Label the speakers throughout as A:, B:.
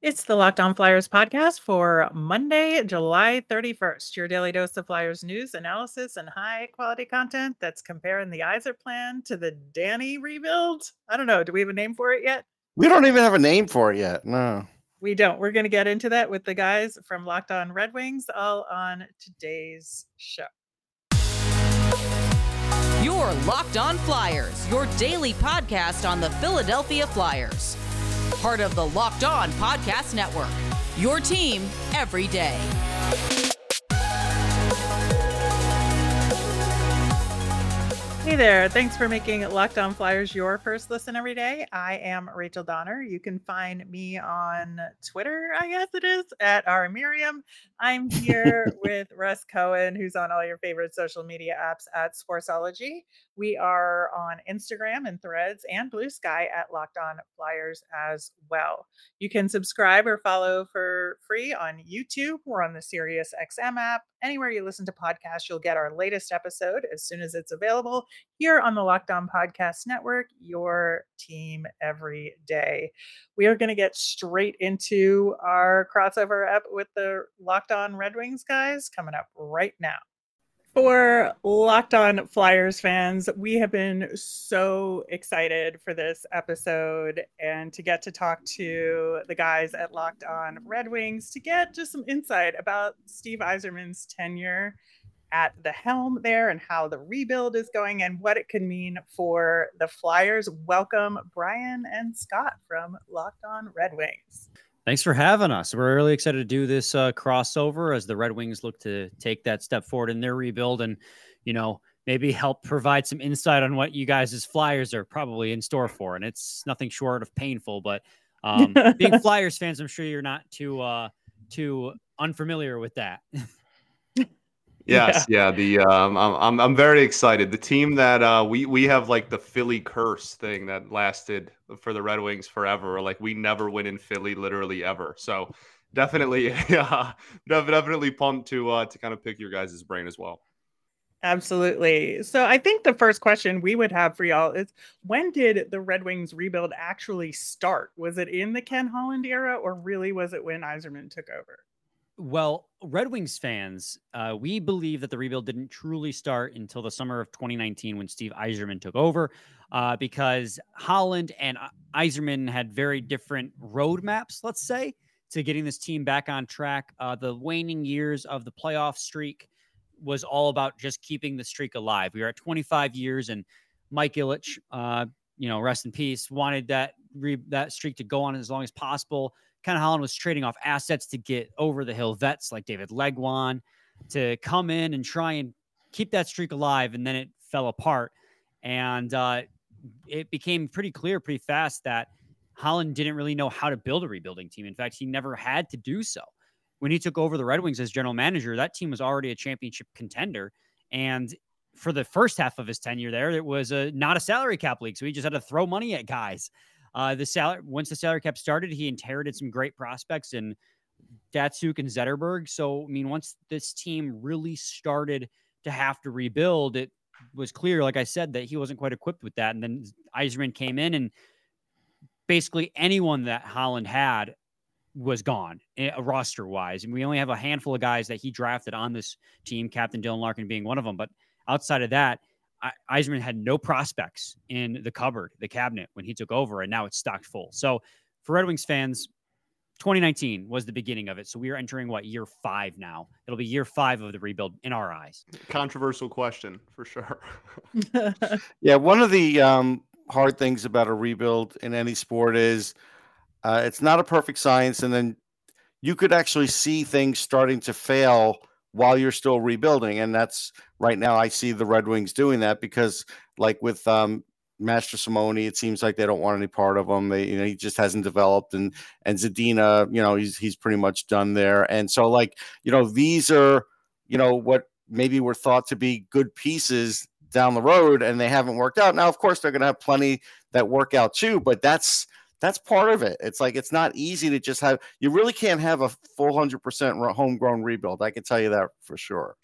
A: It's the Locked On Flyers podcast for Monday, July 31st. Your daily dose of Flyers news, analysis, and high quality content that's comparing the Iser Yzerplan to the Danny rebuild. I don't know. Do we have a name for it yet?
B: We don't even have a name for it yet. No.
A: We don't. We're going to get into that with the guys from Locked On Red Wings all on today's show.
C: Your Locked On Flyers, your daily podcast on the Philadelphia Flyers part of the Locked On Podcast Network. Your team every day.
A: Hey there. Thanks for making Locked On Flyers your first listen every day. I am Rachel Donner. You can find me on Twitter, I guess it is, at R Miriam. I'm here with Russ Cohen, who's on all your favorite social media apps at Sportsology. We are on Instagram and Threads and Blue Sky at Locked On Flyers as well. You can subscribe or follow for free on YouTube. We're on the Sirius XM app. Anywhere you listen to podcasts, you'll get our latest episode as soon as it's available here on the Locked On Podcast Network, your team every day. We are going to get straight into our crossover up with the Locked On Red Wings guys coming up right now for Locked On Flyers fans, we have been so excited for this episode and to get to talk to the guys at Locked On Red Wings to get just some insight about Steve Yzerman's tenure at the helm there and how the rebuild is going and what it could mean for the Flyers. Welcome, Brian and Scott from Locked On Red Wings.
D: Thanks for having us. We're really excited to do this uh, crossover as the Red Wings look to take that step forward in their rebuild and, you know, maybe help provide some insight on what you guys as Flyers are probably in store for. And it's nothing short of painful, but um, being Flyers fans, I'm sure you're not too uh, too unfamiliar with that.
E: Yes, yeah. yeah the um, I'm, I'm I'm very excited. The team that uh, we we have like the Philly curse thing that lasted for the Red Wings forever. Like we never win in Philly, literally ever. So definitely, yeah, definitely pumped to uh, to kind of pick your guys' brain as well.
A: Absolutely. So I think the first question we would have for y'all is when did the Red Wings rebuild actually start? Was it in the Ken Holland era or really was it when Yzerman took over?
D: Well, Red Wings fans, uh, we believe that the rebuild didn't truly start until the summer of 2019 when Steve Yzerman took over, uh, because Holland and Yzerman had very different roadmaps, let's say, to getting this team back on track. Uh, the waning years of the playoff streak was all about just keeping the streak alive. We were at 25 years, and Mike Ilitch, uh, you know, rest in peace, wanted that re- that streak to go on as long as possible. Ken Holland was trading off assets to get over the hill vets like David Legwand to come in and try and keep that streak alive. And then it fell apart. And uh, it became pretty clear pretty fast that Holland didn't really know how to build a rebuilding team. In fact, he never had to do so. When he took over the Red Wings as general manager, that team was already a championship contender. And for the first half of his tenure there, it was a not a salary cap league. So he just had to throw money at guys. Uh, the salary once the salary cap started, he inherited some great prospects in Datsyuk and Zetterberg. So I mean, once this team really started to have to rebuild, it was clear, like I said, that he wasn't quite equipped with that. And then Yzerman came in, and basically anyone that Holland had was gone eh, roster wise. And we only have a handful of guys that he drafted on this team, Captain Dylan Larkin being one of them. But outside of that, Yzerman had no prospects in the cupboard, the cabinet when he took over, and now it's stocked full. So for Red Wings fans, 2019 was the beginning of it. So we are entering what year five now. It'll be year five of the rebuild in our eyes.
E: Controversial question for sure.
B: yeah, one of the um, hard things about a rebuild in any sport is uh, it's not a perfect science, and then you could actually see things starting to fail while you're still rebuilding. And that's right now I see the Red Wings doing that because like with um Mastrosimone, it seems like they don't want any part of him. They, you know, he just hasn't developed, and and Zadina, you know, he's he's pretty much done there. And so, like, you know, these are, you know, what maybe were thought to be good pieces down the road, and they haven't worked out. Now, of course, they're going to have plenty that work out too, but that's that's part of it. It's like it's not easy to just have. You really can't have a full hundred percent homegrown rebuild. I can tell you that for sure.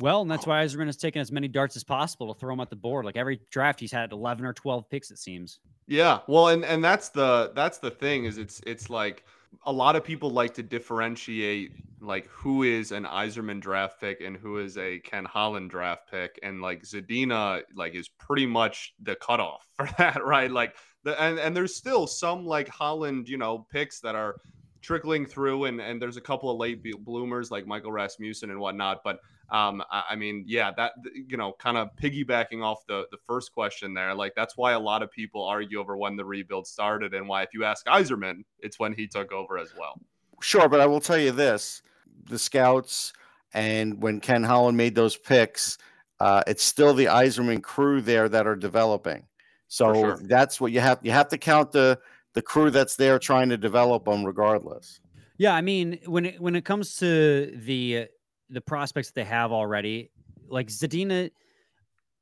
D: Well, and that's why Yzerman has taken as many darts as possible to throw him at the board. Like every draft, he's had 11 or 12 picks, it seems.
E: Yeah, well, and and that's the that's the thing is it's it's like a lot of people like to differentiate like who is an Yzerman draft pick and who is a Ken Holland draft pick, and like Zadina like is pretty much the cutoff for that, right? Like and and there's still some like Holland, you know, picks that are trickling through, and and there's a couple of late bloomers like Michael Rasmussen and whatnot, but um, I, I, mean, yeah, that you know, kind of piggybacking off the the first question there, like that's why a lot of people argue over when the rebuild started, and why if you ask Yzerman, it's when he took over as well.
B: Sure, but I will tell you this: the scouts and when Ken Holland made those picks, uh, it's still the Yzerman crew there that are developing. So sure. that's what you have. You have to count the the crew that's there trying to develop them, regardless.
D: Yeah, I mean, when it when it comes to the the prospects that they have already, like Zadina,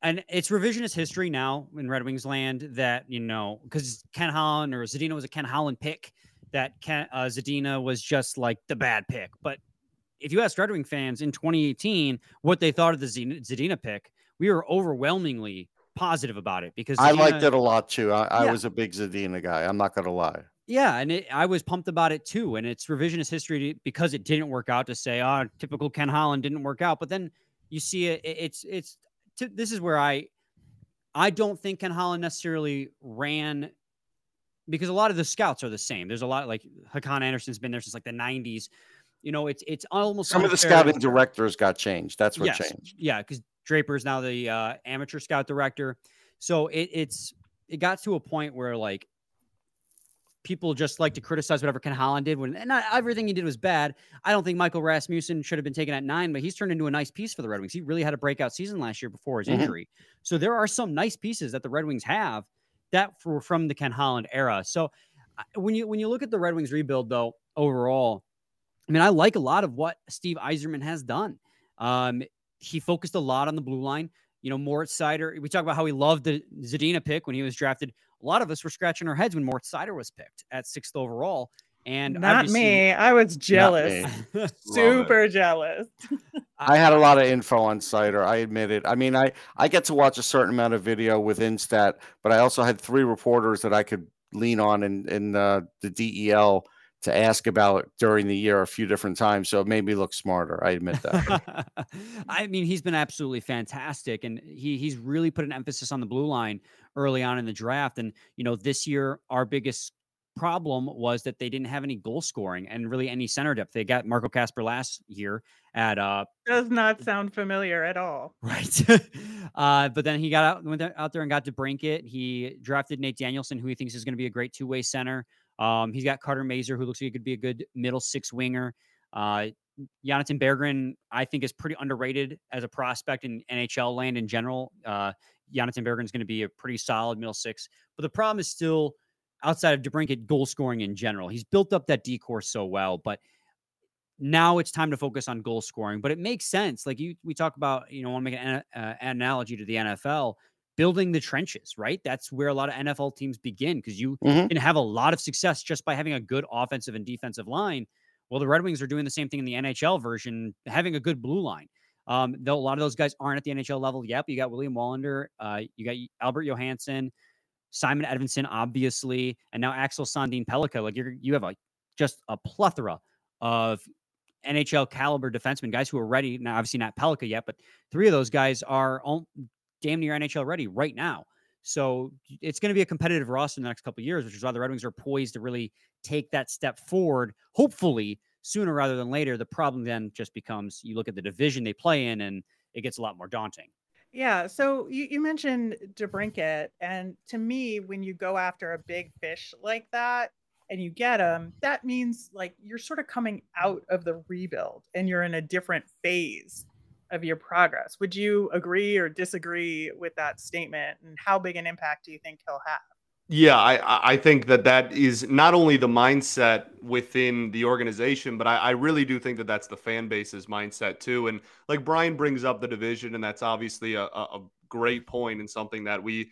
D: and it's revisionist history now in Red Wings land that you know because Ken Holland or Zadina was a Ken Holland pick that Ken, uh, Zadina was just like the bad pick. But if you ask Red Wing fans in 2018 what they thought of the Zadina pick, we were overwhelmingly positive about it because Zadina,
B: I liked it a lot too. I, I yeah. was a big Zadina guy. I'm not gonna lie.
D: Yeah, and it, I was pumped about it too. And it's revisionist history because it didn't work out to say, "Oh, typical Ken Holland didn't work out." But then you see it. It's it's. this is where I, I don't think Ken Holland necessarily ran, because a lot of the scouts are the same. There's a lot like Hakan Andersson's been there since like the '90s. You know, it's it's almost
B: some of the scouting directors got changed. That's what yes, changed.
D: Yeah, because Draper is now the uh, amateur scout director. So it, it's it got to a point where like people just like to criticize whatever Ken Holland did when not everything he did was bad. I don't think Michael Rasmussen should have been taken at nine, but he's turned into a nice piece for the Red Wings. He really had a breakout season last year before his mm-hmm. injury. So there are some nice pieces that the Red Wings have that were from the Ken Holland era. So when you when you look at the Red Wings rebuild though overall, I mean I like a lot of what Steve Yzerman has done. Um, he focused a lot on the blue line. You know, Moritz Seider, we talk about how he loved the Zadina pick when he was drafted a lot of us were scratching our heads when Moritz Seider was picked at sixth overall. And
A: not me. I was jealous. Super jealous.
B: I had a lot of info on Seider. I admit it. I mean, I, I get to watch a certain amount of video with Instat, but I also had three reporters that I could lean on in, in uh, the DEL to ask about during the year a few different times. So it made me look smarter. I admit that.
D: I mean, he's been absolutely fantastic. And he he's really put an emphasis on the blue line early on in the draft. And, you know, this year, our biggest problem was that they didn't have any goal scoring and really any center depth. They got Marco Kasper last year at uh
A: does not sound familiar at all.
D: Right. uh but then he got out went out there and got DeBrincat. He drafted Nate Danielson, who he thinks is going to be a great two-way center. Um, he's got Carter Mazur, who looks like he could be a good middle six winger. Uh, Jonatan Berggren, I think, is pretty underrated as a prospect in NHL land in general. Uh, Jonatan Berggren is going to be a pretty solid middle six. But the problem is still outside of DeBrincat goal scoring in general. He's built up that D corps so well, but now it's time to focus on goal scoring. But it makes sense. Like you, we talk about, you know, want to make an, uh, an analogy to the NFL building the trenches, right? That's where a lot of NFL teams begin because you mm-hmm. can have a lot of success just by having a good offensive and defensive line. Well, the Red Wings are doing the same thing in the NHL version, having a good blue line. Um, though a lot of those guys aren't at the NHL level yet, but you got William Wallinder, uh, you got Albert Johansson, Simon Edvinsson, obviously, and now Axel Sandin Pellikka. Like you're you have a just a plethora of NHL caliber defensemen, guys who are ready. Now, obviously not Pellikka yet, but three of those guys are all, damn near NHL ready right now. So it's going to be a competitive roster in the next couple years, which is why the Red Wings are poised to really take that step forward, hopefully sooner rather than later. The problem then just becomes you look at the division they play in and it gets a lot more daunting.
A: Yeah. So you, you mentioned DeBrincat. And to me, when you go after a big fish like that and you get them, that means like you're sort of coming out of the rebuild and you're in a different phase of your progress. Would you agree or disagree with that statement? And how big an impact do you think he'll have?
E: Yeah, I, I think that that is not only the mindset within the organization, but I, I really do think that that's the fan base's mindset too. And like Brian brings up the division, and that's obviously a, a great point and something that we,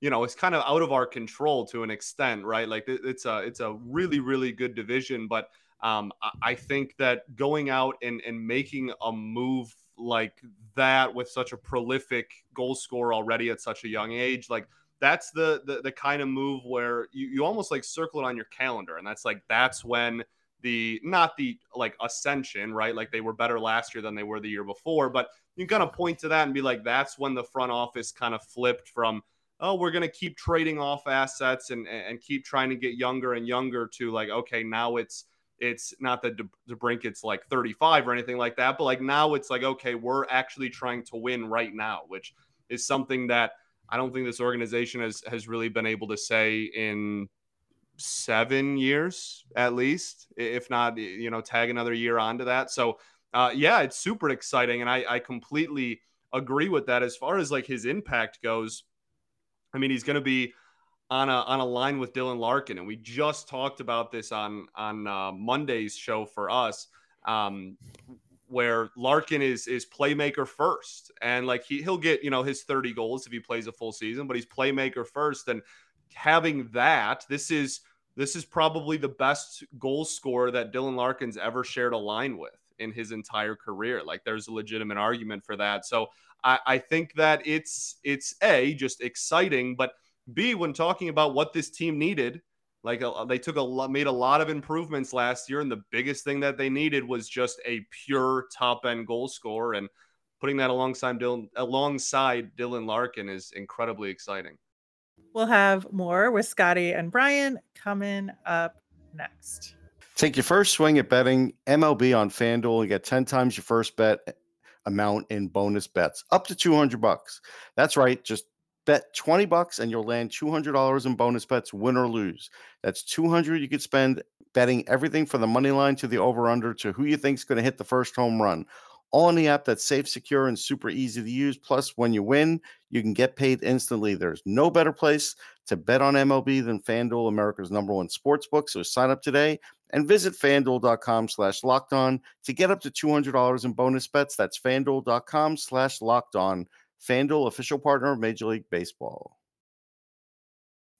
E: you know, is kind of out of our control to an extent, right? Like it's a it's a really really good division, but um, I think that going out and and making a move like that with such a prolific goal scorer already at such a young age. Like that's the the, the kind of move where you, you almost like circle it on your calendar. And that's like that's when the not the like ascension, right? Like they were better last year than they were the year before, but you kind of point to that and be like, that's when the front office kind of flipped from, oh, we're to keep trading off assets and and keep trying to get younger and younger to like, okay, now it's it's not that DeBrincat's like 35 or anything like that, but like now it's like, okay, we're actually trying to win right now, which is something that I don't think this organization has has really been able to say in seven years at least, if not, you know, tag another year onto that. So, uh, yeah, it's super exciting, and I, I completely agree with that. As far as like his impact goes, I mean, he's going to be on a on a line with Dylan Larkin, and we just talked about this on on uh, Monday's show for us, um, where Larkin is is playmaker first, and like he he'll get you know his thirty goals if he plays a full season, but he's playmaker first, and having that, this is this is probably the best goal scorer that Dylan Larkin's ever shared a line with in his entire career. Like there's a legitimate argument for that. So I, I think that it's it's a just exciting, but B when talking about what this team needed, like a, uh, they took a lot, made a lot of improvements last year, and the biggest thing that they needed was just a pure top end goal scorer, and putting that alongside Dylan alongside Dylan Larkin is incredibly exciting.
A: We'll have more with Scotty and Brian coming up next.
B: Take your first swing at betting MLB on FanDuel and get 10 times your first bet amount in bonus bets, up to 200 bucks. That's right, just bet 20 bucks and you'll land $200 in bonus bets win or lose. That's 200 you could spend betting everything from the money line to the over under to who you think's going to hit the first home run all in the app that's safe, secure, and super easy to use. Plus, when you win, you can get paid instantly. There's no better place to bet on MLB than FanDuel, America's number one sports book. So sign up today and visit fanduel.com slash locked on to get up to $200 in bonus bets. That's fanduel.com slash locked on. FanDuel, official partner of Major League Baseball.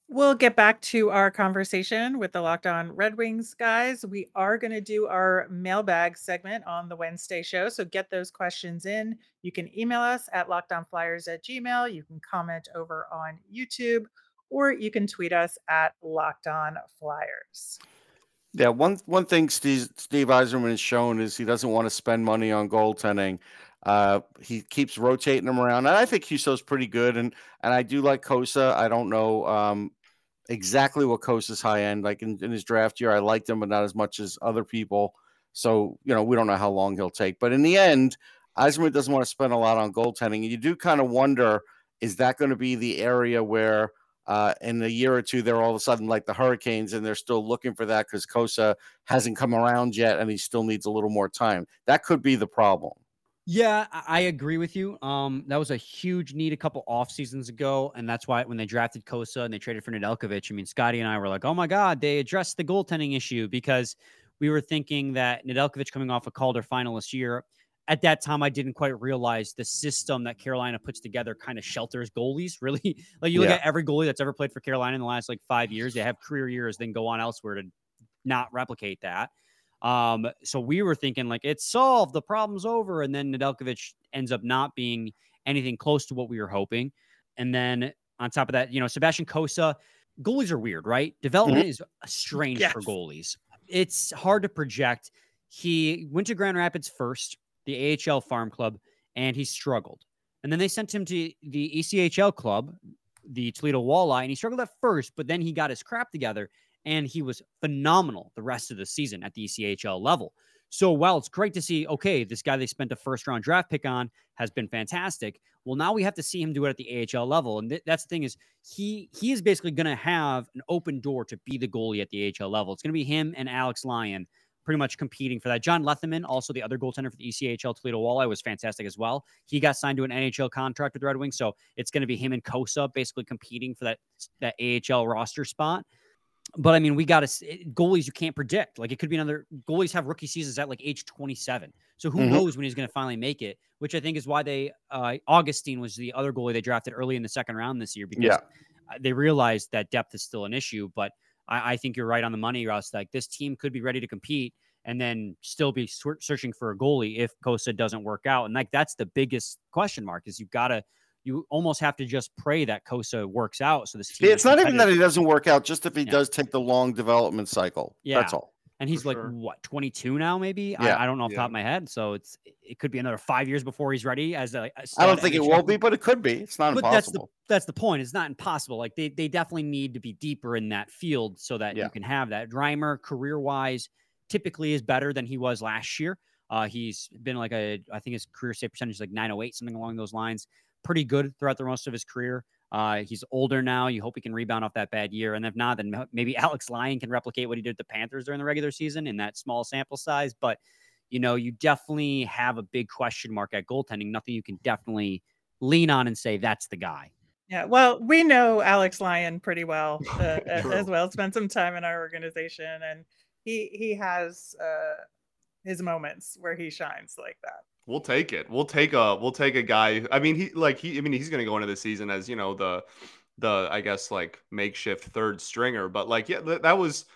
A: We'll get back to our conversation with the Locked On Red Wings guys. We are going to do our mailbag segment on the Wednesday show. So get those questions in. You can email us at lockedonflyers at gmail. You can comment over on YouTube, or you can tweet us at Locked On Flyers.
B: Yeah, one one thing Steve Steve Yzerman has shown is he doesn't want to spend money on goaltending. Uh, he keeps rotating them around, and I think Husso's pretty good, and and I do like Cossa. I don't know um, exactly what Cossa's high end. Like in, in his draft year, I liked him, but not as much as other people. So, you know, we don't know how long he'll take. But in the end, Yzerman doesn't want to spend a lot on goaltending. And you do kind of wonder is that going to be the area where uh, in a year or two, they're all of a sudden like the Hurricanes and they're still looking for that because Cossa hasn't come around yet and he still needs a little more time? That could be the problem.
D: Yeah, I agree with you. Um, that was a huge need a couple off seasons ago, and that's why when they drafted Cossa and they traded for Nedeljkovic, I mean, Scotty and I were like, "Oh my god, they addressed the goaltending issue," because we were thinking that Nedeljkovic coming off a Calder finalist year. At that time, I didn't quite realize the system that Carolina puts together kind of shelters goalies. Really, like you look yeah. at every goalie that's ever played for Carolina in the last like five years, they have career years, then go on elsewhere to not replicate that. Um, so we were thinking like it's solved, the problem's over, and then Nedeljkovic ends up not being anything close to what we were hoping. And then on top of that, you know, Sebastian Cossa, goalies are weird, right? Development mm-hmm. is strange yes. for goalies. It's hard to project. He went to Grand Rapids first, the AHL farm club, and he struggled. And then they sent him to the ECHL club, the Toledo Walleye, and he struggled at first, but then he got his crap together and he was phenomenal the rest of the season at the ECHL level. So while it's great to see, okay, this guy they spent a first round draft pick on has been fantastic. Well, now we have to see him do it at the AHL level, and th- that's the thing is he he is basically going to have an open door to be the goalie at the AHL level. It's going to be him and Alex Lyon pretty much competing for that. John Lethemon, also the other goaltender for the ECHL Toledo Walleye, was fantastic as well. He got signed to an NHL contract with the Red Wings, so it's going to be him and Cossa basically competing for that that AHL roster spot but I mean, we got to goalies you can't predict. Like it could be another goalies have rookie seasons at like age 27. So who mm-hmm. knows when he's going to finally make it? Which I think is why they uh, Augustine was the other goalie they drafted early in the second round this year because yeah. they realized that depth is still an issue. But I, I think you're right on the money, Russ. Like this team could be ready to compete and then still be searching for a goalie if Cossa doesn't work out. And like that's the biggest question mark is you've got to you almost have to just pray that Cossa works out. So this team.
B: It's not even that he doesn't work out, just if he yeah. does take the long development cycle. Yeah. That's all.
D: And he's For like sure. what 22 now, maybe. Yeah. I, I don't know off the top of my head. So it's it could be another five years before he's ready. As a,
B: I don't think it will be, but it could be. It's not but impossible.
D: That's the that's the point. It's not impossible. Like they they definitely need to be deeper in that field so that yeah. you can have that. Reimer career wise typically is better than he was last year. Uh, he's been like a I think his career save percentage is like 908 something along those lines pretty good throughout the rest of his career. Uh, he's older now. You hope he can rebound off that bad year. And if not, then maybe Alex Lyon can replicate what he did with the Panthers during the regular season in that small sample size. But, you know, you definitely have a big question mark at goaltending. Nothing you can definitely lean on and say that's the guy.
A: Yeah, well, we know Alex Lyon pretty well uh, as well. Spent some time in our organization, and he he has uh, his moments where he shines like that.
E: We'll take it. We'll take a we'll take a guy. I mean, he like he. I mean, he's going to go into the season as you know the the I guess like makeshift third stringer. But like yeah, that, was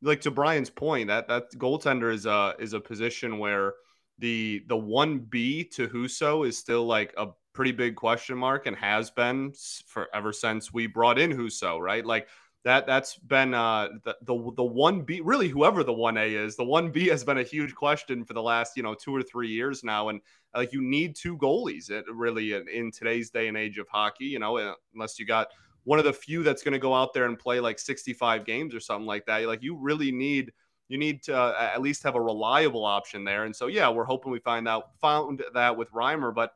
E: like to Brian's point that that goaltender is a is a position where the the one B to Husso is still like a pretty big question mark and has been for ever since we brought in Husso. Right, like that that's been uh, the the the one B really whoever the one A is the one B has been a huge question for the last you know two or three years now. And like you need two goalies it, really in, in, today's day and age of hockey you know uh, unless you got one of the few that's going to go out there and play like 65 games or something like that like you really need you need to uh, at least have a reliable option there. And so yeah we're hoping we find out found that with Reimer but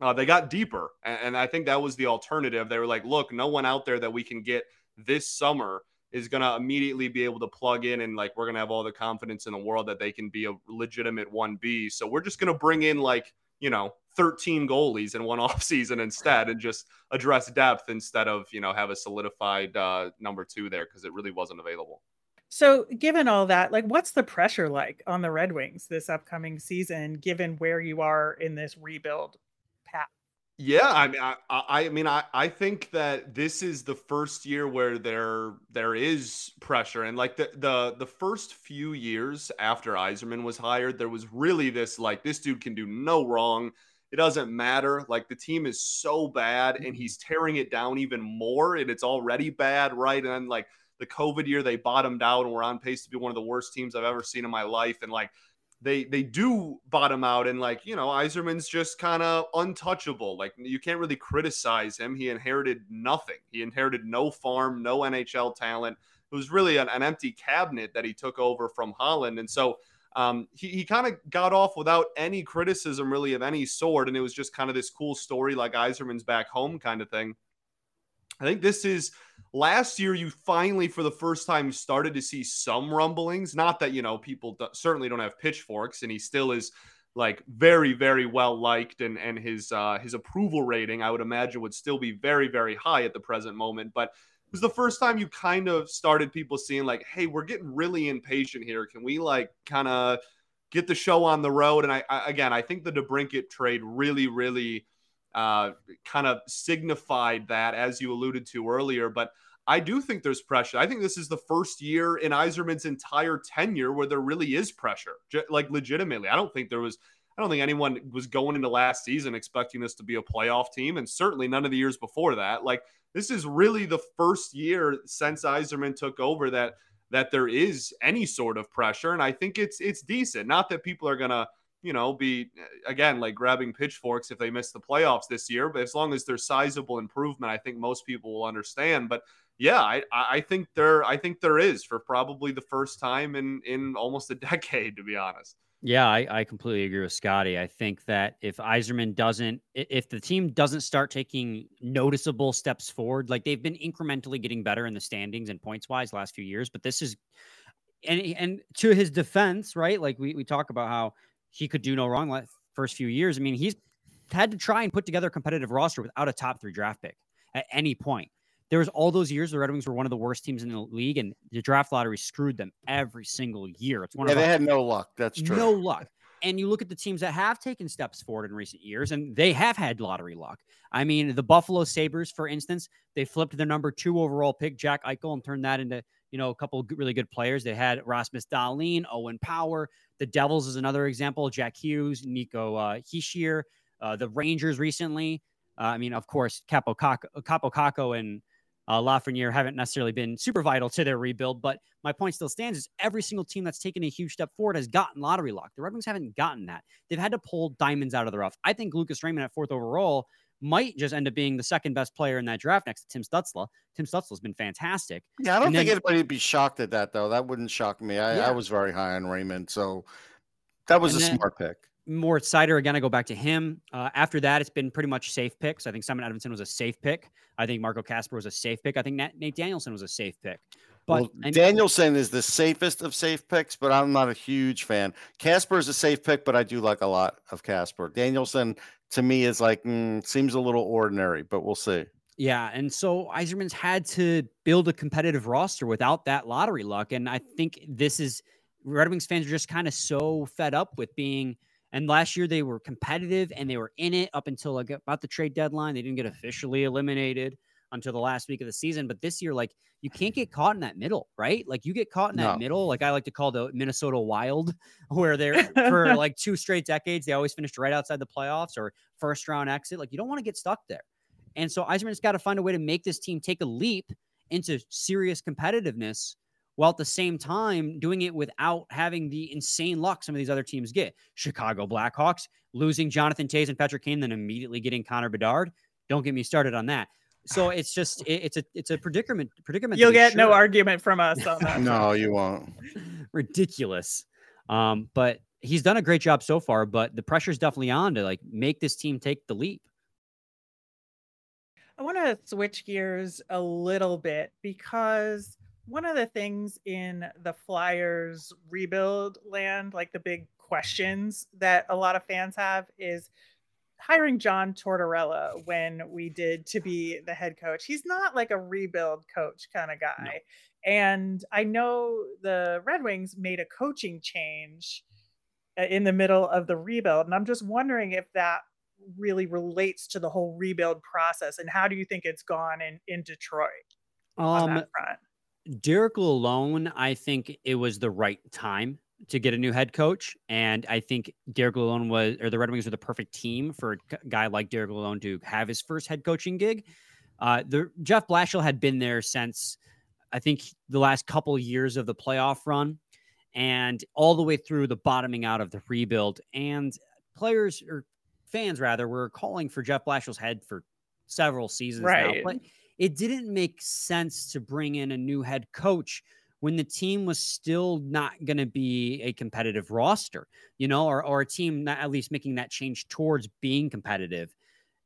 E: uh, they got deeper. And, and I think that was the alternative. They were like look no one out there that we can get this summer is going to immediately be able to plug in and like we're going to have all the confidence in the world that they can be a legitimate 1B. So we're just going to bring in like, you know, 13 goalies in one off season instead and just address depth instead of, you know, have a solidified uh, number 2 there because it really wasn't available.
A: So, given all that, like what's the pressure like on the Red Wings this upcoming season given where you are in this rebuild?
E: Yeah, I mean, I, I mean, I, I think that this is the first year where there there is pressure, and like the the the first few years after Yzerman was hired, there was really this like this dude can do no wrong. It doesn't matter. Like the team is so bad, and he's tearing it down even more, and it's already bad, right? And then like the COVID year, they bottomed out, and we're on pace to be one of the worst teams I've ever seen in my life, and like they they do bottom out and like you know Yzerman's just kind of untouchable. Like you can't really criticize him. He inherited nothing. He inherited no farm, no NHL talent. It was really an, an empty cabinet that he took over from Holland, and so um, he he kind of got off without any criticism really of any sort, and it was just kind of this cool story like Yzerman's back home kind of thing. I think this is last year you finally for the first time started to see some rumblings. Not that you know people do, certainly don't have pitchforks and he still is like very very well liked and and his uh his approval rating i would imagine would still be very very high at the present moment. But it was the first time you kind of started people seeing like hey we're getting really impatient here. Can we like kind of get the show on the road? And I, I again i think the DeBrincat trade really really uh, kind of signified that, as you alluded to earlier. But I do think there's pressure. I think this is the first year in Yzerman's entire tenure where there really is pressure, like legitimately. I don't think there was. I don't think anyone was going into last season expecting this to be a playoff team, and certainly none of the years before that. Like this is really the first year since Yzerman took over that that there is any sort of pressure, and I think it's it's decent. Not that people are gonna you know, be uh, again like grabbing pitchforks if they miss the playoffs this year. But as long as there's sizable improvement, I think most people will understand. But yeah, I, I think there I think there is for probably the first time in in almost a decade, to be honest.
D: Yeah, I, I completely agree with Scotty. I think that if Yzerman doesn't, if the team doesn't start taking noticeable steps forward, like they've been incrementally getting better in the standings and points wise last few years, but this is, and and to his defense, right? Like we, we talk about how he could do no wrong like first few years. I mean, he's had to try and put together a competitive roster without a top three draft pick at any point. There was all those years the Red Wings were one of the worst teams in the league, and the draft lottery screwed them every single year. It's one
B: yeah,
D: of
B: they had no luck. That's true.
D: No luck. And you look at the teams that have taken steps forward in recent years, and they have had lottery luck. I mean, the Buffalo Sabres, for instance, they flipped their number two overall pick, Jack Eichel, and turned that into you know, a couple really good players. They had Rasmus Dahlin, Owen Power. The Devils is another example. Jack Hughes, Nico uh. Uh, the Rangers recently. Uh, I mean, of course, Kaapo Kakko and uh, Lafreniere haven't necessarily been super vital to their rebuild, but my point still stands is every single team that's taken a huge step forward has gotten lottery luck. The Red Wings haven't gotten that. They've had to pull diamonds out of the rough. I think Lucas Raymond at fourth overall might just end up being the second best player in that draft next to Tim Stützle. Tim Stützle's been fantastic.
B: Yeah, I don't and think then, anybody would be shocked at that though. That wouldn't shock me. I, yeah. I was very high on Raymond, so that was and a then, smart pick.
D: Moritz Seider again. I go back to him. Uh, after that, it's been pretty much safe picks. I think Simon Edvinsson was a safe pick. I think Marco Kasper was a safe pick. I think Nate, Nate Danielson was a safe pick. But
B: well, Danielson is the safest of safe picks, but I'm not a huge fan. Kasper is a safe pick, but I do like a lot of Kasper. Danielson to me is like mm, seems a little ordinary, but we'll see.
D: Yeah, and so Yzerman's had to build a competitive roster without that lottery luck, and I think this is Red Wings fans are just kind of so fed up with being – and last year they were competitive and they were in it up until like about the trade deadline. They didn't get officially eliminated until the last week of the season. But this year, like you can't get caught in that middle, right? Like you get caught in that no. middle, like I like to call the Minnesota Wild, where they're for like two straight decades, they always finished right outside the playoffs or first round exit. Like you don't want to get stuck there. And so Yzerman's got to find a way to make this team take a leap into serious competitiveness while at the same time doing it without having the insane luck some of these other teams get. Chicago Blackhawks losing Jonathan Toews and Patrick Kane, then immediately getting Connor Bedard. Don't get me started on that. So it's just it, it's a it's a predicament predicament.
A: You'll get sure. no argument from us on that.
B: no, you won't.
D: Ridiculous. Um, but he's done a great job so far. But the pressure's definitely on to like make this team take the leap.
A: I want to switch gears a little bit because one of the things in the Flyers rebuild land, like the big questions that a lot of fans have, is hiring John Tortorella when we did to be the head coach. He's not like a rebuild coach kind of guy. No. And I know the Red Wings made a coaching change uh, in the middle of the rebuild. And I'm just wondering if that really relates to the whole rebuild process and how do you think it's gone in, in Detroit um, on that front?
D: Derek Lalonde, I think it was the right time to get a new head coach. And I think Derek Lalonde was, or the Red Wings were the perfect team for a guy like Derek Lalonde to have his first head coaching gig. Uh, the Jeff Blashill had been there since I think the last couple years of the playoff run and all the way through the bottoming out of the rebuild. And players or fans rather were calling for Jeff Blashill's head for several seasons right. now. But it didn't make sense to bring in a new head coach when the team was still not going to be a competitive roster, you know, or, or a team not at least making that change towards being competitive.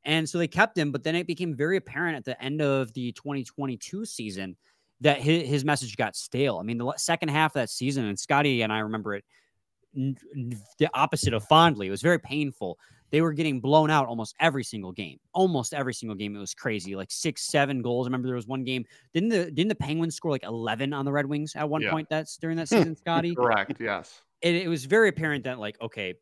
D: And so they kept him, but then it became very apparent at the end of the 2022 season that his, his message got stale. I mean, the second half of that season, and Scotty and I remember it the opposite of fondly. It was very painful they were getting blown out almost every single game. Almost every single game. It was crazy. Like six, seven goals. I remember there was one game. Didn't the didn't the Penguins score like 11 on the Red Wings at one yeah. point that's during that season, Scotty?
E: Correct. Yes.
D: It, it, was very apparent that like, okay,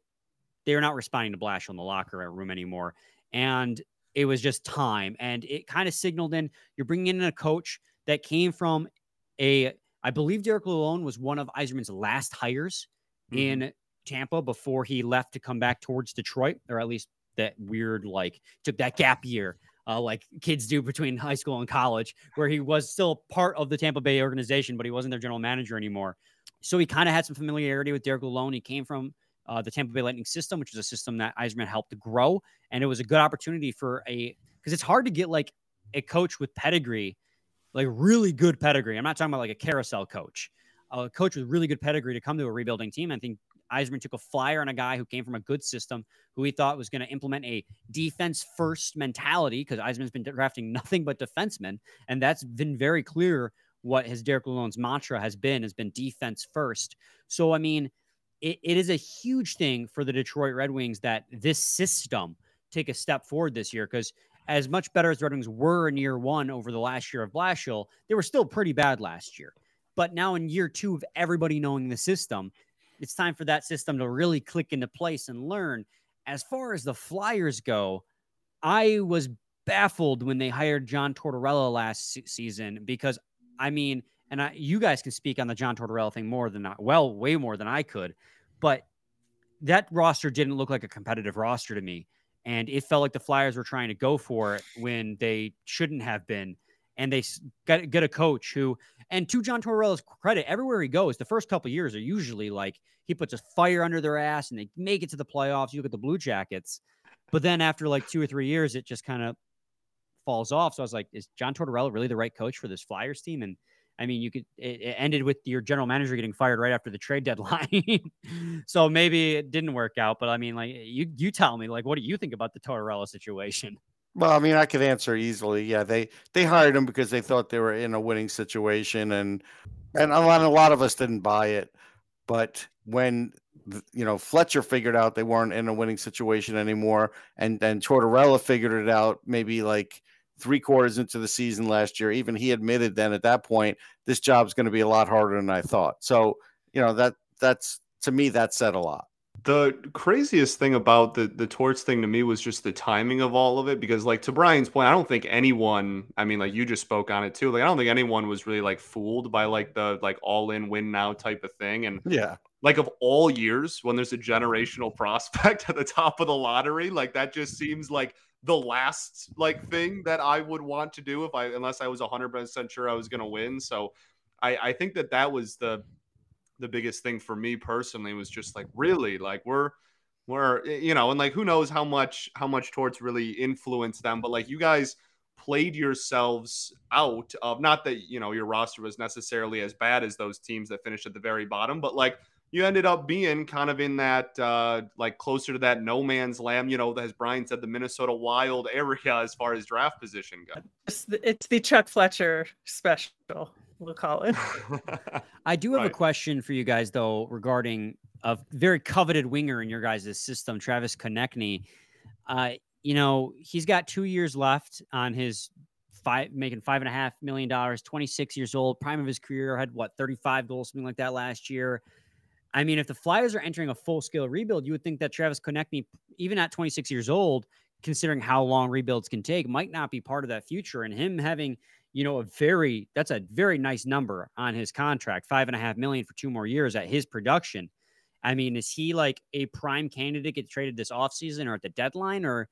D: they were not responding to Blash in the locker room anymore. And it was just time. And it kind of signaled in you're bringing in a coach that came from a, I believe Derek Lalonde was one of Yzerman's last hires mm-hmm. in Tampa before he left to come back towards Detroit, or at least that weird like took that gap year, uh, like kids do between high school and college, where he was still part of the Tampa Bay organization, but he wasn't their general manager anymore. So he kind of had some familiarity with Derek Lalonde. He came from uh, the Tampa Bay Lightning system, which is a system that Yzerman helped to grow, and it was a good opportunity for a because it's hard to get like a coach with pedigree, like really good pedigree. I'm not talking about like a carousel coach a coach with really good pedigree to come to a rebuilding team. I think Yzerman took a flyer on a guy who came from a good system, who he thought was going to implement a defense first mentality because Yzerman's been drafting nothing but defensemen. And that's been very clear what his Derek Lalonde's mantra has been, has been defense first. So, I mean, it, it is a huge thing for the Detroit Red Wings that this system take a step forward this year because as much better as the Red Wings were in year one over the last year of Blashill, they were still pretty bad last year. But now in year two of everybody knowing the system, it's time for that system to really click into place and learn. As far as the Flyers go, I was baffled when they hired John Tortorella last season because I mean, and I, you guys can speak on the John Tortorella thing more than I, well, way more than I could, but that roster didn't look like a competitive roster to me. And it felt like the Flyers were trying to go for it when they shouldn't have been. And they got get a coach who, and to John Tortorella's credit, everywhere he goes, the first couple years are usually like he puts a fire under their ass and they make it to the playoffs. You look at the Blue Jackets, but then after like two or three years, it just kind of falls off. So I was like, is John Tortorella really the right coach for this Flyers team? And I mean, you could it, it ended with your general manager getting fired right after the trade deadline. so maybe it didn't work out. But I mean, like you you tell me, like, what do you think about the Tortorella situation?
B: Well, I mean, I could answer easily. Yeah, they they hired him because they thought they were in a winning situation, and and a lot a lot of us didn't buy it. But when you know Fletcher figured out they weren't in a winning situation anymore, and then Tortorella figured it out maybe like three quarters into the season last year. Even he admitted then at that point, this job's going to be a lot harder than I thought. So, you know, that that's to me, that said a lot.
E: The craziest thing about the the torts thing to me was just the timing of all of it because like to Brian's point, I don't think anyone, I mean like you just spoke on it too. Like I don't think anyone was really like fooled by like the like all in win now type of thing and
B: yeah.
E: Like of all years when there's a generational prospect at the top of the lottery, like that just seems like the last like thing that I would want to do if I unless I was 100% sure I was going to win. So I I think that that was the the biggest thing for me personally was just like really like we're we're you know and like who knows how much how much torts really influence them but like you guys played yourselves out of not that you know your roster was necessarily as bad as those teams that finished at the very bottom but like you ended up being kind of in that uh, like closer to that no man's land, you know, as Brian said, the Minnesota Wild area as far as draft position goes.
A: It's the, it's the Chuck Fletcher special, we'll call it.
D: I do have right. a question for you guys though regarding a very coveted winger in your guys' system, Travis Konecny. Uh, you know, he's got two years left on his five making five and a half million dollars, 26 years old, prime of his career, had what 35 goals, something like that last year. I mean, if the Flyers are entering a full scale rebuild, you would think that Travis Konecny, even at 26 years old, considering how long rebuilds can take, might not be part of that future. And him having, you know, a very that's a very nice number on his contract, five and a half million for two more years at his production. I mean, is he like a prime candidate get traded this offseason or at the deadline? Or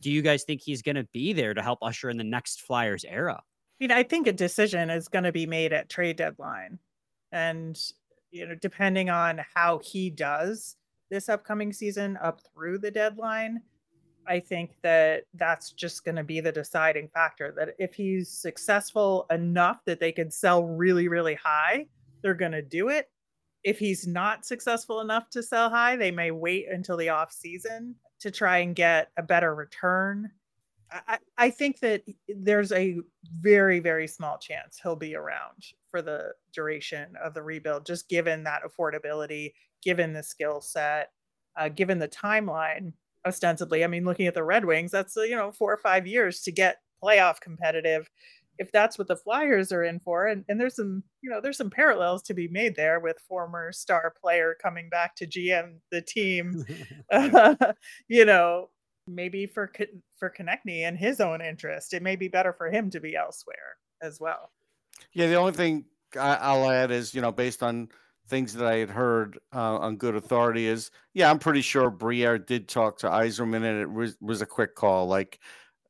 D: do you guys think he's going to be there to help usher in the next Flyers era?
A: I mean, I think a decision is going to be made at trade deadline. And you know, depending on how he does this upcoming season up through the deadline, I think that that's just going to be the deciding factor. That if he's successful enough that they can sell really, really high, they're going to do it. If he's not successful enough to sell high, they may wait until the off season to try and get a better return. I, I think that there's a very, very small chance he'll be around for the duration of the rebuild, just given that affordability, given the skill set, uh, given the timeline. Ostensibly, I mean, looking at the Red Wings, that's uh, you know four or five years to get playoff competitive. If that's what the Flyers are in for, and, and there's some you know there's some parallels to be made there with former star player coming back to GM the team, uh, you know maybe for for Konecny and his own interest, it may be better for him to be elsewhere as well.
B: Yeah, the only thing I, will add is, you know, based on things that I had heard uh, on good authority, is yeah, I'm pretty sure Briere did talk to Yzerman, and it was, was a quick call. Like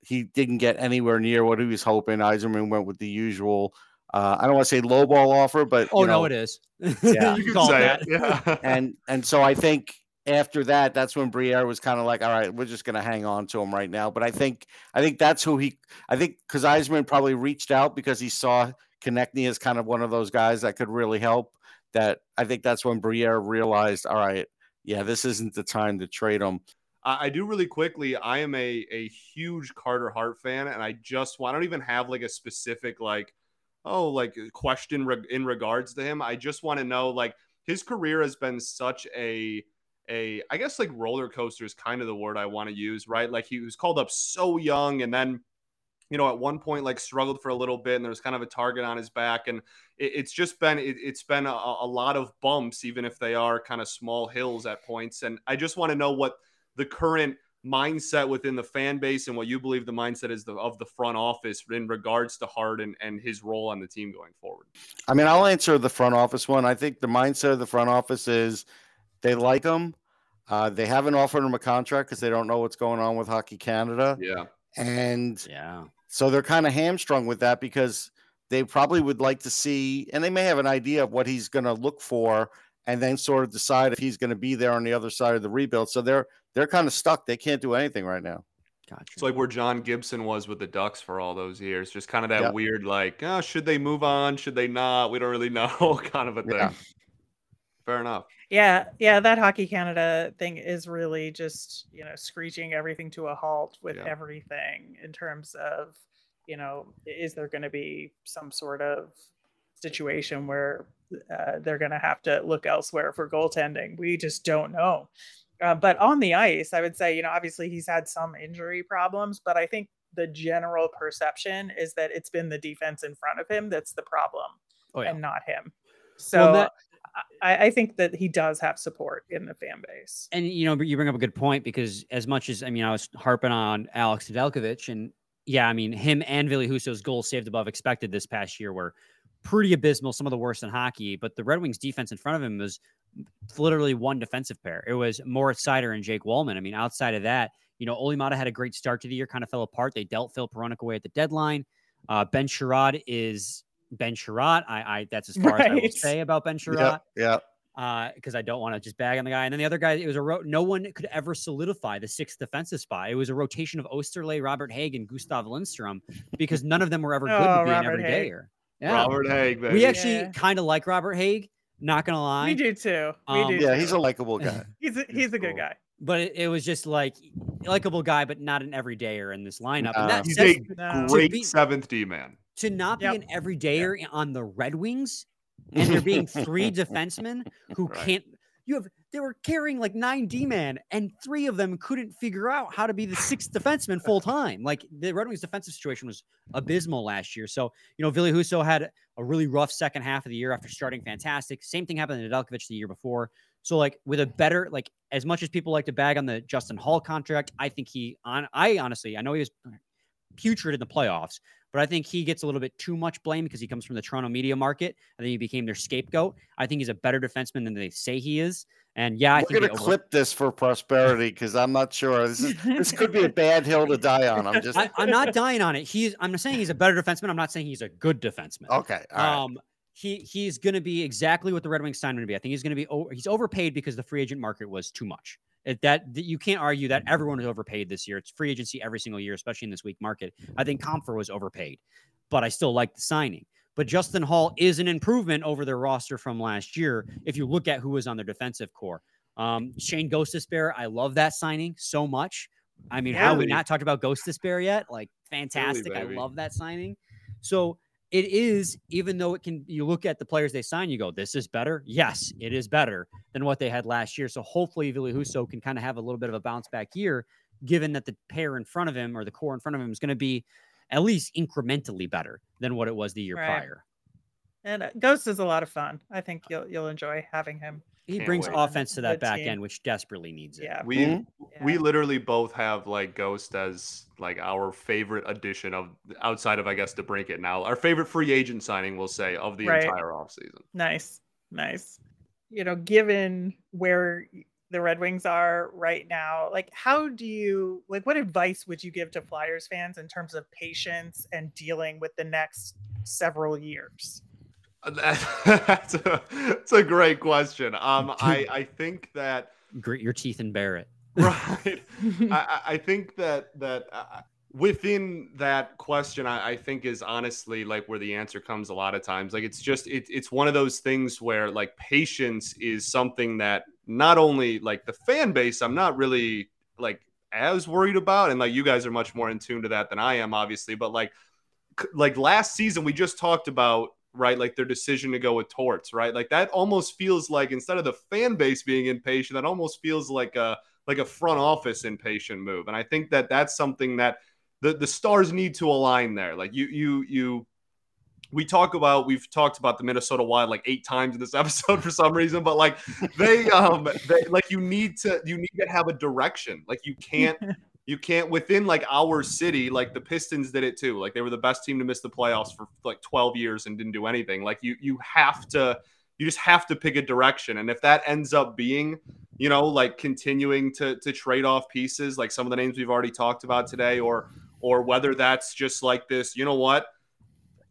B: he didn't get anywhere near what he was hoping. Yzerman went with the usual. Uh, I don't want to say lowball offer, but
D: oh
B: know,
D: no, it is.
B: Yeah,
E: you can say that. it. Yeah,
B: and and so I think after that, that's when Briere was kind of like, all right, we're just going to hang on to him right now. But I think, I think that's who he, I think because Yzerman probably reached out because he saw Konecny as kind of one of those guys that could really help. That I think that's when Briere realized, all right, yeah, this isn't the time to trade him.
E: I do really quickly. I am a a huge Carter Hart fan, and I just want. I don't even have like a specific like, oh, like uh, question in regards to him. I just want to know like his career has been such a a I guess like roller coaster is kind of the word I want to use, right? Like he was called up so young and then you know at one point like struggled for a little bit and there was kind of a target on his back and it, it's just been it, has been a, a lot of bumps even if they are kind of small hills at points and I just want to know what the current mindset within the fan base and what you believe the mindset is the, of the front office in regards to Harden and his role on the team going forward.
B: I mean, I'll answer the front office one. I think the mindset of the front office is they like him. Uh, they haven't offered him a contract because they don't know what's going on with Hockey Canada.
E: Yeah.
B: And
D: Yeah.
B: So they're kind of hamstrung with that because they probably would like to see, and they may have an idea of what he's going to look for and then sort of decide if he's going to be there on the other side of the rebuild. So they're they're kind of stuck. They can't do anything right now.
D: Gotcha.
E: It's like where John Gibson was with the Ducks for all those years. Just kind of that
B: Yep.
E: weird, like, oh, should they move on? Should they not? We don't really know, kind of a thing.
B: Yeah.
E: Fair enough.
A: Yeah, yeah, that Hockey Canada thing is really just, you know, screeching everything to a halt with
E: Yeah.
A: everything in terms of, you know, is there going to be some sort of situation where uh, they're going to have to look elsewhere for goaltending? We just don't know. Uh, but on the ice, I would say, you know, obviously he's had some injury problems, but I think the general perception is that it's been the defense in front of him that's the problem
D: oh, yeah.
A: and not him. So
D: that-
A: I, I think that he does have support in the fan base.
D: and you know, you bring up a good point because as much as I mean, I was harping on Alex Nedeljkovic, and yeah, I mean, him and Ville Husso's goals saved above expected this past year were pretty abysmal, some of the worst in hockey. But the Red Wings defense in front of him was literally one defensive pair. It was Moritz Seider and Jake Walman. I mean, outside of that, you know, Olli Maatta had a great start to the year, kind of fell apart. They dealt Filip Hronek away at the deadline. Uh, ben Chiarot is Ben Chiarot. I, I that's as far as I will say about Ben Chiarot
B: Yeah, yeah.
D: because I don't want to just bag on the guy. And then the other guy, it was a ro- no one could ever solidify the sixth defensive spot. It was a rotation of Oesterle, Robert Hagg, and Gustav Lindstrom because none of them were ever good
A: Oh,
D: to be an
A: Robert Hagg.
D: everydayer. Yeah,
E: Robert Hagg, baby.
D: we actually
A: Yeah.
D: kind of like Robert Hagg. Not gonna lie,
A: We do too. We
D: Um,
A: do.
B: Yeah,
A: too.
B: he's a likable guy.
A: he's a, he's a good guy.
D: but it, it was just like likable guy, but not an everydayer in this lineup. And that
E: He's
D: says,
E: a
A: No.
E: great
D: be-
E: seventh D man.
D: To not be
A: Yep.
D: an everydayer on the Red Wings, and there being three defensemen who
E: Right.
D: can't. You have they were carrying like nine D man, and three of them couldn't figure out how to be the sixth defenseman full time. Like the Red Wings defensive situation was abysmal last year. So you know, Ville Husso had a really rough second half of the year after starting fantastic. Same thing happened to Nedeljkovic the year before. So like with a better like as much as people like to bag on the Justin Holl contract, I think he on I honestly I know he was putrid in the playoffs, but I think he gets a little bit too much blame because he comes from the Toronto media market. I think he became their scapegoat. I think he's a better defenseman than they say he is. And yeah, I
B: We're
D: they over-
B: clip this for prosperity because I'm not sure. This is this could be a bad hill to die on. I'm just
D: I, I'm not dying on it. He's I'm not saying he's a better defenseman. I'm not saying he's a good defenseman.
B: okay. All right.
D: Um, he he's going to be exactly what the Red Wings signed him to be. I think he's going to be over, he's overpaid because the free agent market was too much. It, that, that you can't argue that everyone is overpaid this year. It's free agency every single year, especially in this weak market. I think Compher was overpaid, but I still like the signing. But Justin Holl is an improvement over their roster from last year. If you look at who was on their defensive corps, um, Shane Gostisbehere, I love that signing so much. I mean, how have we not talked about Gostisbehere yet? Like, fantastic. I love that signing. So it is, even though it can, you look at the players they sign, you go, this is better. Yes, it is better than what they had last year. So hopefully, Ville Husso can kind of have a little bit of a bounce back year, given that the pair in front of him or the corps in front of him is going to be at least incrementally better than what it was the year
A: Right.
D: prior.
A: And uh, Ghost is a lot of fun. I think you'll you'll enjoy having him.
D: He
E: Can't
D: brings
E: wait.
D: offense to that
A: Good
D: back
A: team.
D: end, which desperately needs it.
A: Yeah.
E: We
B: Mhm.
E: we literally both have like Ghost as like our favorite addition of outside of I guess to break it now. Our favorite free agent signing, we'll say, of the
A: Right.
E: entire offseason.
A: Nice. Nice. You know, given where the Red Wings are right now, like how do you like what advice would you give to Flyers fans in terms of patience and dealing with the next several years?
E: That- That's a, that's a great question. Um, I I think that
D: Grit your teeth and bear it.
E: right. I, I- I think that that uh, within that question, I, I think is honestly like where the answer comes a lot of times. Like it's just it, it's one of those things where like patience is something that not only like the fan base, I'm not really like as worried about, and like you guys are much more in tune to that than I am, obviously. But like like last season, we just talked about right? Like their decision to go with torts right? Like that almost feels like instead of the fan base being impatient that almost feels like a like a front office impatient move. And i think that that's something that the the stars need to align there. Like you you you we talk about we've talked about the Minnesota Wild like eight times in this episode for some reason, but like they um they like you need to you need to have a direction. Like you can't you can't within like our city, like the Pistons did it too. Like they were the best team to miss the playoffs for like 12 years and didn't do anything. Like you you have to you just have to pick a direction. And if that ends up being, you know, like continuing to to trade off pieces, like some of the names we've already talked about today, or or whether that's just like this, you know what,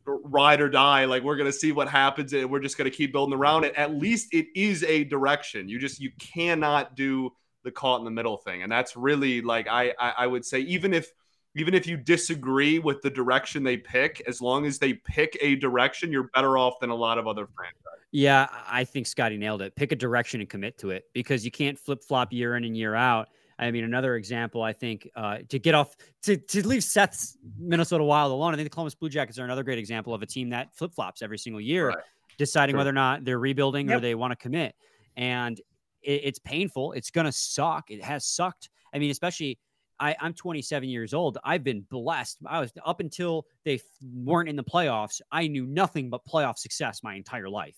E: ride or die, like we're gonna see what happens and we're just gonna keep building around it. At least it is a direction. You just you cannot do the caught in the middle thing. And that's really like I I, I would say, even if even if you disagree with the direction they pick, as long as they pick a direction, you're better off than a lot of other franchises.
D: Yeah, I think Scotty nailed it. Pick a direction and commit to it because you can't flip flop year in and year out. I mean, another example, I think, uh, to get off to, to leave Seth's Minnesota Wild alone. I think the Columbus Blue Jackets are another great example of a team that flip flops every single year, right. deciding sure. whether or not they're rebuilding yep. or they want to commit. And it, it's painful. It's going to suck. It has sucked. I mean, especially I, I'm 27 years old. I've been blessed. I was up until they weren't in the playoffs. I knew nothing but playoff success my entire life.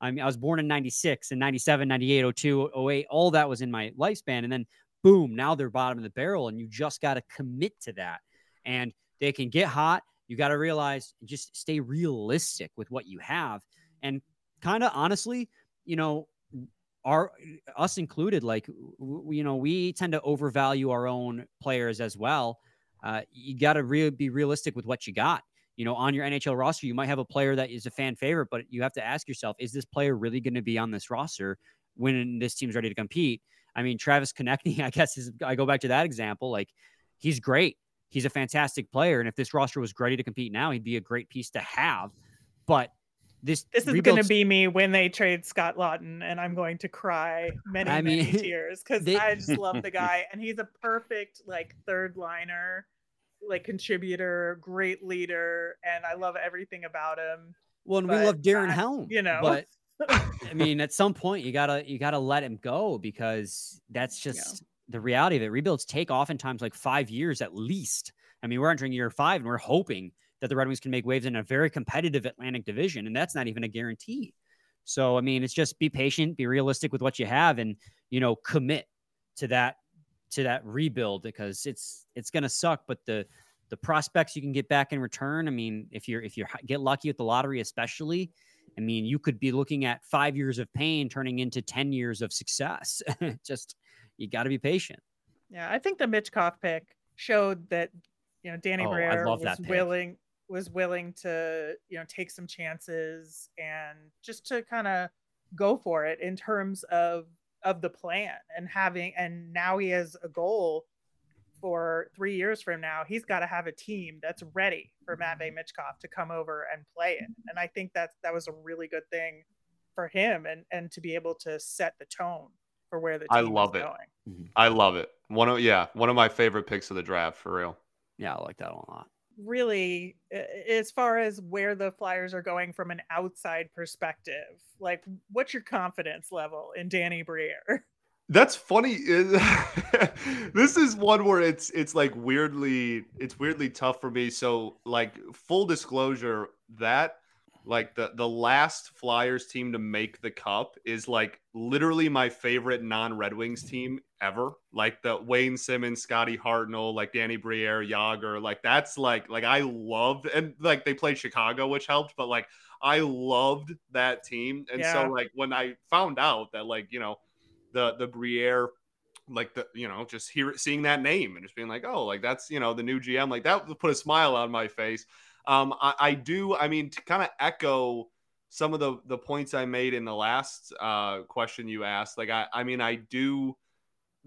D: I mean, I was born in 96 and 97, 98, 02, 08. All that was in my lifespan. And then boom, now they're bottom of the barrel. And you just got to commit to that. And they can get hot. You got to realize just stay realistic with what you have. And kind of honestly, you know, our us included, like w- you know, we tend to overvalue our own players as well. Uh, you got to really be realistic with what you got. You know, on your NHL roster, you might have a player that is a fan favorite, but you have to ask yourself: Is this player really going to be on this roster when this team's ready to compete? I mean, Travis Konecny, I guess is I go back to that example. Like, he's great. He's a fantastic player, and if this roster was ready to compete now, he'd be a great piece to have. But this
A: this is going to be me when they trade Scott Laughton, and I'm going to cry many I mean, many tears because I just love the guy, and he's a perfect like third liner, like contributor, great leader, and I love everything about him.
D: Well, and we love Darren Helm,
A: you know,
D: but I mean, at some point you gotta you gotta let him go because that's just yeah. the reality of it. Rebuilds take oftentimes like five years at least. I mean, we're entering year five, and we're hoping that the Red Wings can make waves in a very competitive Atlantic division, and that's not even a guarantee. So, I mean, it's just be patient, be realistic with what you have, and you know, commit to that to that rebuild because it's it's going to suck. But the the prospects you can get back in return, I mean, if you're if you get lucky with the lottery, especially, I mean, you could be looking at five years of pain turning into ten years of success. just you got to be patient.
A: Yeah, I think the Michkov pick showed that you know Danny oh, was willing was willing to you know take some chances and just to kind of go for it in terms of of the plan and having and now he has a goal for three years from now he's got to have a team that's ready for Matvey Michkov to come over and play it and I think that that was a really good thing for him and and to be able to set the tone for where the team I
E: love it.
A: Going.
E: Mm-hmm. I love it. One of yeah, one of my favorite picks of the draft for real.
D: Yeah, I like that a lot
A: really as far as where the flyers are going from an outside perspective like what's your confidence level in danny briere?
E: That's funny this is one where it's it's like weirdly it's weirdly tough for me so like full disclosure that like the the last Flyers team to make the cup is like literally my favorite non Red Wings team ever. Like the Wayne Simmonds, Scotty Hartnell, like Danny Briere, Jagr. Like that's like like I loved and like they played Chicago, which helped, but like I loved that team. And yeah. so like when I found out that like, you know, the the Briere like the you know just hear seeing that name and just being like oh like that's you know the new GM like that put a smile on my face um, I, I do. I mean, to kind of echo some of the the points I made in the last uh, question you asked. Like, I, I mean, I do.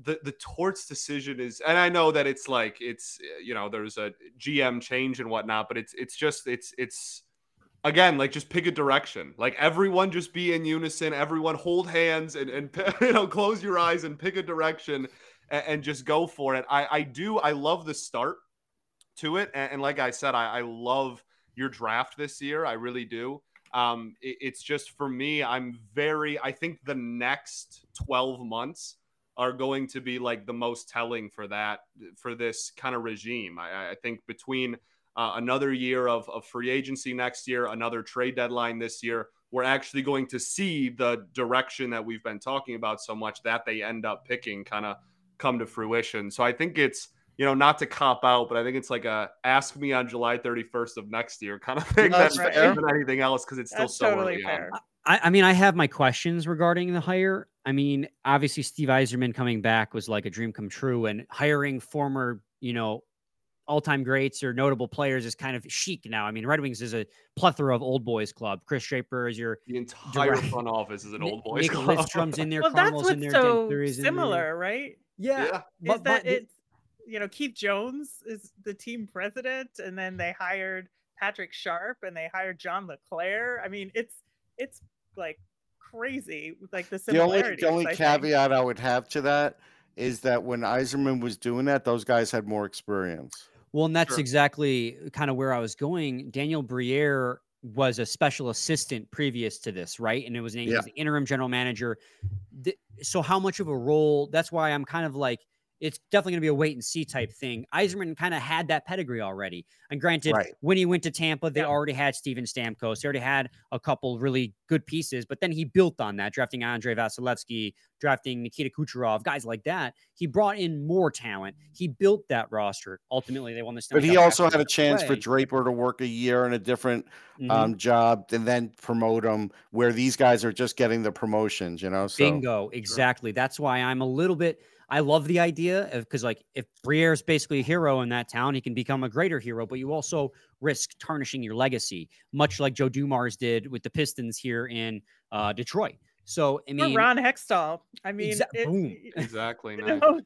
E: The the Torts decision is, and I know that it's like it's you know there's a GM change and whatnot, but it's it's just it's it's again like just pick a direction. Like everyone just be in unison. Everyone hold hands and and you know close your eyes and pick a direction and, and just go for it. I I do. I love the start to it. And, and like I said, I, I, love your draft this year. I really do. Um, it, it's just for me, I'm very, I think the next 12 months are going to be like the most telling for that, for this kind of regime. I, I think between uh, another year of, of free agency next year, another trade deadline this year. We're actually going to see the direction that we've been talking about so much that they end up picking kind of come to fruition. So I think it's you know, not to cop out, but I think it's like a ask me on July 31st of next year kind of thing.
B: That's
E: than,
B: fair.
E: than anything else because it's still
A: That's
E: so
A: totally
E: early
A: fair.
E: on.
D: I, I mean, I have my questions regarding the hire. I mean, obviously, Steve Yzerman coming back was like a dream come true, and hiring former, you know, all-time greats or notable players is kind of chic now. I mean, Red Wings is a plethora of old boys club. Kris Draper is your
E: The entire
D: Direct-
E: front office is an
D: Nick,
E: old boys
D: Nick
E: club.
D: Lidstrom's in there.
A: Well, that's
D: Carmel's in
A: what's
D: there.
A: so
D: Jen in there.
A: similar, right?
D: Yeah,
E: Yeah.
A: Is
D: but,
A: that
D: but
A: it's you know Keith Jones is the team president, and then they hired Patrick Sharp, and they hired John LeClair. I mean, it's it's like crazy, like the
B: The only
A: similarities.
B: the only
A: I think.
B: caveat I would have to that is that when Yzerman was doing that, those guys had more experience.
D: Well, and that's
E: Sure.
D: exactly kind of where I was going. Daniel Briere was a special assistant previous to this, right? And it was, he
B: Yeah.
D: was the interim general manager. So, how much of a role? That's why I'm kind of like, it's definitely going to be a wait and see type thing. Yzerman kind of had that pedigree already. And granted,
B: Right.
D: when he went to Tampa, they
A: Yeah.
D: already had Steven Stamkos. They already had a couple really good pieces, but then he built on that, drafting Andrei Vasilevskiy, drafting Nikita Kucherov, guys like that. He brought in more talent. He built that roster. Ultimately, they won the Stanley
B: But he also had a chance for. Draper to work a year in a different
D: Mhm.
B: um, job and then promote him, where these guys are just getting the promotions, you know. So
D: Bingo, exactly. That's why I'm a little bit. I love the idea of because like if Briere is basically a hero in that town, he can become a greater hero. But you also risk tarnishing your legacy, much like Joe Dumars did with the Pistons here in uh, Detroit. So I
A: Or
D: mean,
A: Ron Hextall. I mean,
D: Exa-
A: it-
D: boom.
E: Exactly.
A: you
E: nice.
A: know,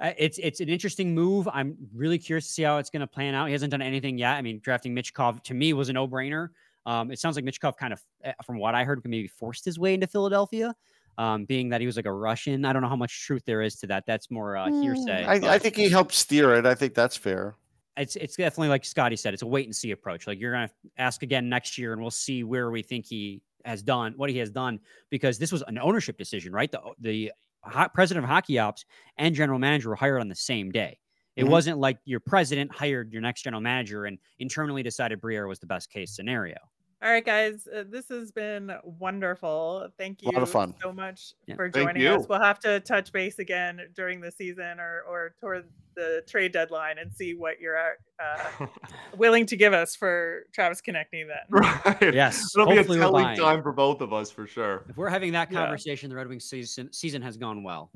D: Uh, it's it's an interesting move. I'm really curious to see how it's going to plan out. He hasn't done anything yet. I mean, drafting Michkov to me was a no brainer. Um, it sounds like Michkov kind of, uh, from what I heard, maybe forced his way into Philadelphia, um, being that he was like a Russian. I don't know how much truth there is to that. That's more uh, hearsay.
B: Mm, I, I think he helped steer it. I think that's fair.
D: it's it's definitely like Scotty said. It's a wait and see approach. Like you're gonna ask again next year, and we'll see where we think he has done what he has done because this was an ownership decision, right? The the ho- president of hockey ops and general manager were hired on the same day. It
B: Mhm.
D: wasn't like your president hired your next general manager and internally decided Briere was the best case scenario.
A: All right, guys, uh, this has been wonderful. Thank you
B: fun.
A: so much
D: Yeah.
A: for
E: Thank
A: joining us. We'll have to touch base again during the season or or toward the trade deadline and see what you're uh, willing to give us for Travis Konecny then.
E: right.
D: Yes,
E: It'll be a
D: hopefully we're
E: telling time for both of us for sure.
D: If we're having that
A: Yeah.
D: conversation, the Red Wings season season has gone well.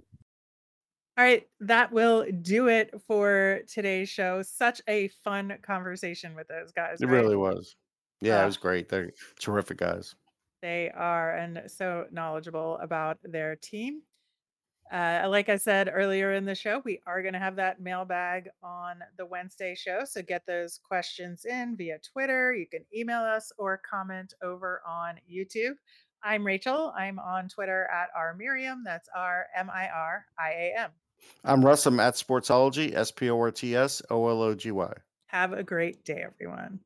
A: All right, that will do it for today's show. Such a fun conversation with those guys.
B: It
A: right?
B: really was. Yeah, it
A: Uh,
B: was great. They're terrific guys.
A: They are and so knowledgeable about their team. Uh, like I said earlier in the show, we are going to have that mailbag on the Wednesday show. So get those questions in via Twitter. You can email us or comment over on YouTube. I'm Rachel. I'm on Twitter at R Miriam. That's R M I R I A M.
B: I'm Russ. I'm at Sportsology, S P O R T S O L O G Y.
A: Have a great day, everyone.